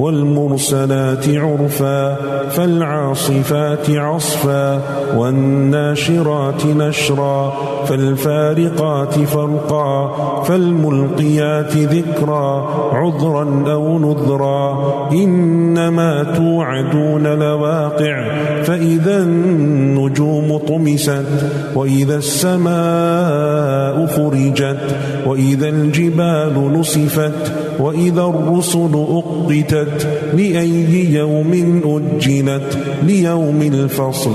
والمرسلات عرفا فالعاصفات عصفا والناشرات نشرا فالفارقات فرقا فالملقيات ذكرا عذرا أو نذرا. إنما توعدون لواقع فإذا النجوم طمست وإذا السماء فرجت وإذا الجبال نصفت وإذا الرسل أقتت. لأي يوم أجلت ليوم الفصل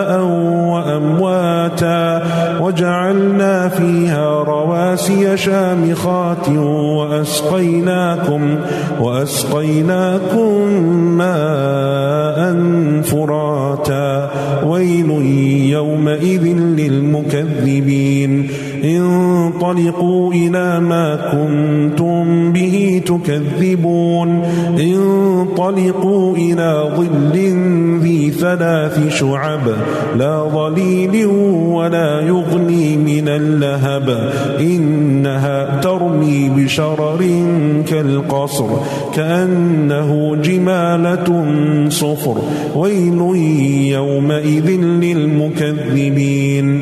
وجعلنا فيها رواسي شامخات وأسقيناكم وأسقيناكم ماء للمكذبين انطلقوا إلى ما كنتم به تكذبون. انطلقوا إلى ظل ذي ثلاث شعب. لا ظليل ولا يغني من اللهب. إنها ترمي بشرر كالقصر. كأنه جمالة صفر. ويل يومئذ للمكذبين.